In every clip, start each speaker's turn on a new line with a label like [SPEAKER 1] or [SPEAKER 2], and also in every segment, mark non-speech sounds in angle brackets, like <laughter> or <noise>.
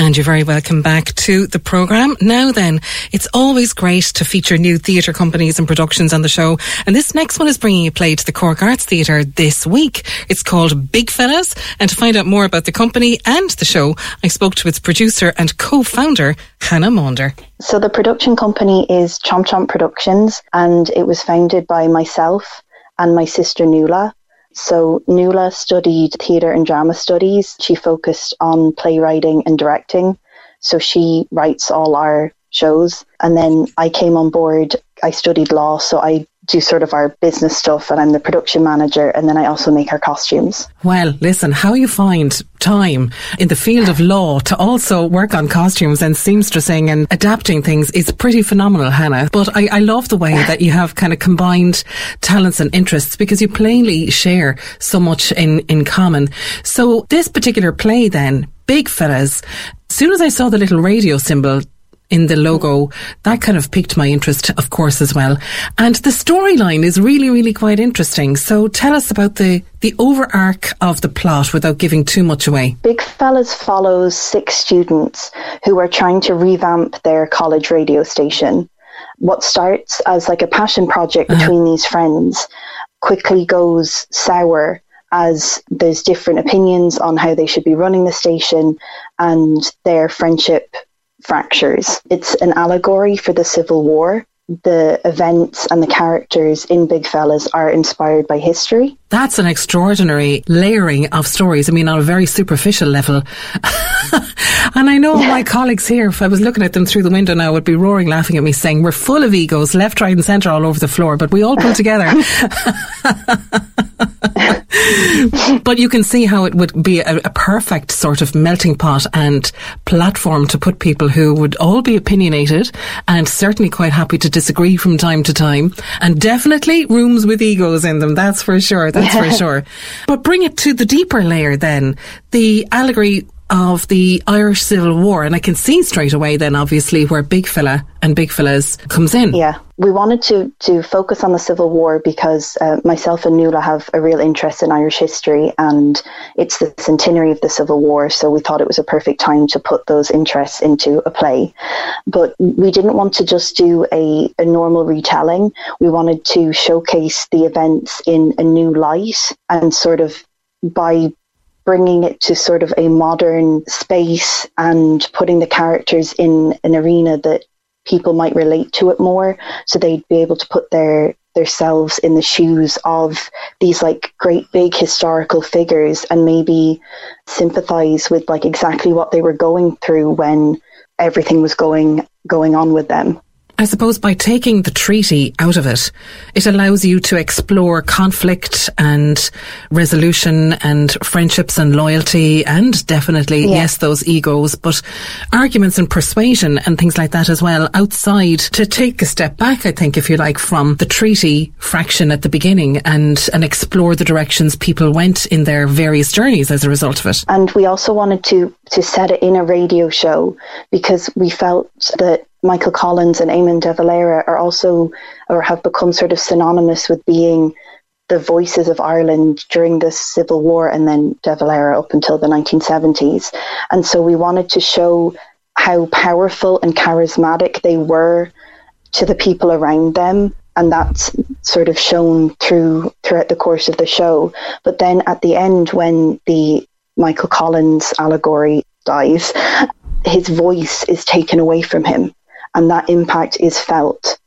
[SPEAKER 1] And you're very welcome back to the programme. Now then, it's always great to feature new theatre companies and productions on the show. And this next one is bringing a play to the Cork Arts Theatre this week. It's called Big Fellas. And to find out more about the company and the show, I spoke to its producer and co-founder, Hannah Maunder.
[SPEAKER 2] So the production company is Chomp Chomp Productions and it was founded by myself and my sister Nuala. So Nuala studied theatre and drama studies. She focused on playwriting and directing. So she writes all our shows. And then I came on board. I studied law, so I do sort of our business stuff and I'm the production manager and then I also make our costumes.
[SPEAKER 1] Well, listen, how you find time in the field of law to also work on costumes and seamstressing and adapting things is pretty phenomenal, Hannah. But I, I love the way that you have kind of combined talents and interests because you plainly share so much in, in common. So this particular play then, Big Fellas, as soon as I saw the little radio symbol, in the logo, that kind of piqued my interest, of course, as well. And the storyline is really, really quite interesting. So tell us about the, the overarch of the plot without giving too much away.
[SPEAKER 2] Big Fellas follows six students who are trying to revamp their college radio station. What starts as like a passion project uh-huh. between uh-huh. these friends quickly goes sour as there's different opinions on how they should be running the station and their friendship fractures. It's an allegory for the Civil War. The events and the characters in Big Fellas are inspired by history.
[SPEAKER 1] That's an extraordinary layering of stories. I mean, on a very superficial level. <laughs> and I know my <laughs> colleagues here, if I was looking at them through the window now, would be roaring laughing at me saying, We're full of egos, left, right, and centre all over the floor, but we all pull together. <laughs> but you can see how it would be a, a, perfect sort of melting pot and platform to put people who would all be opinionated and certainly quite happy to disagree from time to time and definitely rooms with egos in them. That's for sure. That's for <laughs> sure. But bring it to the deeper layer then. The allegory of the Irish Civil War, and I can see straight away then, obviously, where Big Fella and Big Fellas comes in.
[SPEAKER 2] Yeah, we wanted to to focus on the Civil War because uh, myself and Nuala have a real interest in Irish history, and it's the centenary of the Civil War, so we thought it was a perfect time to put those interests into a play. But we didn't want to just do a, a normal retelling. We wanted to showcase the events in a new light and sort of by bringing it to sort of a modern space and putting the characters in an arena that people might relate to it more. So they'd be able to put their themselves in the shoes of these like great big historical figures and maybe sympathize with like exactly what they were going through when everything was going going on with them
[SPEAKER 1] I suppose by taking the treaty out of it, it allows you to explore conflict and resolution and friendships and loyalty and definitely, yeah. yes, those egos, but arguments and persuasion and things like that as well outside to take a step back, I think, if you like, from the treaty fraction at the beginning and, and explore the directions people went in their various journeys as a result of it.
[SPEAKER 2] And we also wanted to, to set it in a radio show because we felt that Michael Collins and Eamon de Valera are also or have become sort of synonymous with being the voices of Ireland during the Civil War and then de Valera up until the 1970s. And so we wanted to show how powerful and charismatic they were to the people around them. And that's sort of shown through throughout the course of the show. But then at the end, when the Michael Collins allegory dies, his voice is taken away from him and that impact is felt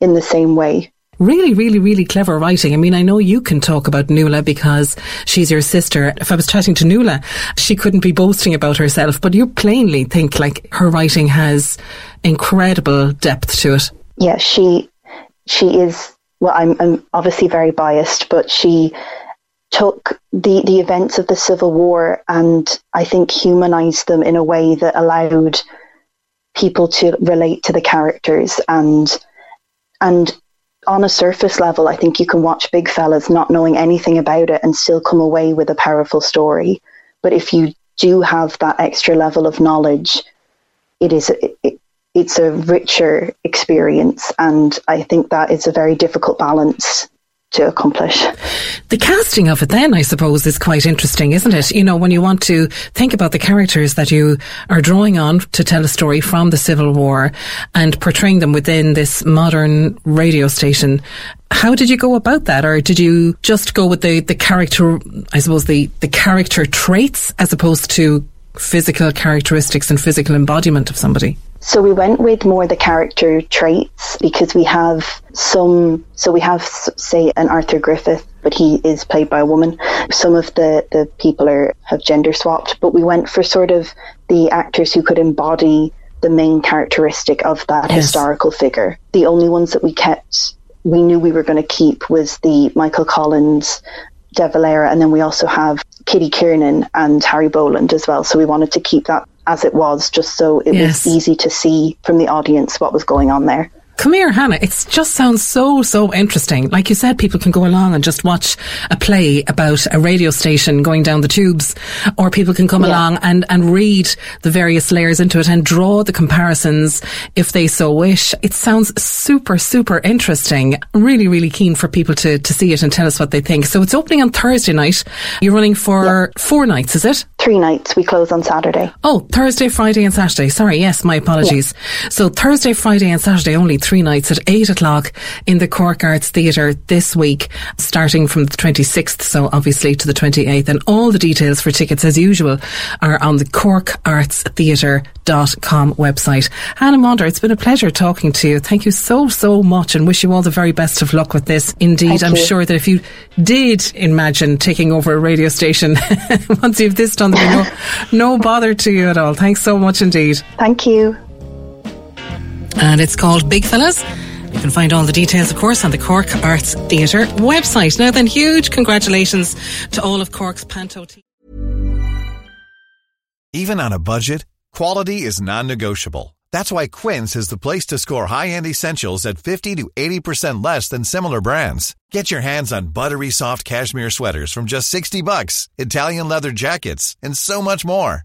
[SPEAKER 2] in the same way.
[SPEAKER 1] Really, really, really clever writing. I mean, I know you can talk about Nuala because she's your sister. If I was chatting to Nuala, she couldn't be boasting about herself, but you plainly think like her writing has incredible depth to it.
[SPEAKER 2] Yeah, she she is well I'm, I'm obviously very biased, but she took the, the events of the Civil War and I think humanized them in a way that allowed people to relate to the characters and and on a surface level, I think you can watch Big Fellas not knowing anything about it and still come away with a powerful story. But if you do have that extra level of knowledge, it is it, it's a richer experience, and I think that is a very difficult balance to accomplish.
[SPEAKER 1] The casting of it then, I suppose, is quite interesting, isn't it? You know, when you want to think about the characters that you are drawing on to tell a story from the Civil War and portraying them within this modern radio station. How did you go about that? Or did you just go with the, the character, I suppose, the, the character traits as opposed to physical characteristics and physical embodiment of somebody?
[SPEAKER 2] So we went with more the character traits because we have some. So we have, say, an Arthur Griffith, but he is played by a woman. Some of the the people are have gender swapped, but we went for sort of the actors who could embody the main characteristic of that yes. historical figure. The only ones that we kept, we knew we were going to keep was the Michael Collins, De Valera, and then we also have Kitty Kiernan and Harry Boland as well. So we wanted to keep that as it was, just so it yes. was easy to see from the audience what was going on there.
[SPEAKER 1] Come here, Hannah. It just sounds so, so interesting. Like you said, people can go along and just watch a play about a radio station going down the tubes, or people can come yeah. along and, and read the various layers into it and draw the comparisons if they so wish. It sounds super, super interesting. Really, really keen for people to, to see it and tell us what they think. So it's opening on Thursday night. You're running for yeah. four nights, is it?
[SPEAKER 2] Three nights. We close on Saturday.
[SPEAKER 1] Oh, Thursday, Friday, and Saturday. Sorry. Yes, my apologies. Yeah. So Thursday, Friday, and Saturday only three nights at 8 o'clock in the Cork Arts Theatre this week, starting from the 26th, so obviously to the 28th. And all the details for tickets, as usual, are on the corkartstheatre.com website. Hannah Maunder, it's been a pleasure talking to you. Thank you so, so much and wish you all the very best of luck with this. Indeed, Thank I'm you. sure that if you did imagine taking over a radio station, <laughs> once you've this done, there'll be no, no bother to you at all. Thanks so much indeed.
[SPEAKER 2] Thank you
[SPEAKER 1] and it's called Big Fellas. You can find all the details, of course, on the Cork Arts Theatre website. Now, then, huge congratulations to all of Cork's Panto team.
[SPEAKER 3] Even on a budget, quality is non negotiable. That's why Quince is the place to score high end essentials at 50 to 80% less than similar brands. Get your hands on buttery soft cashmere sweaters from just 60 bucks, Italian leather jackets, and so much more.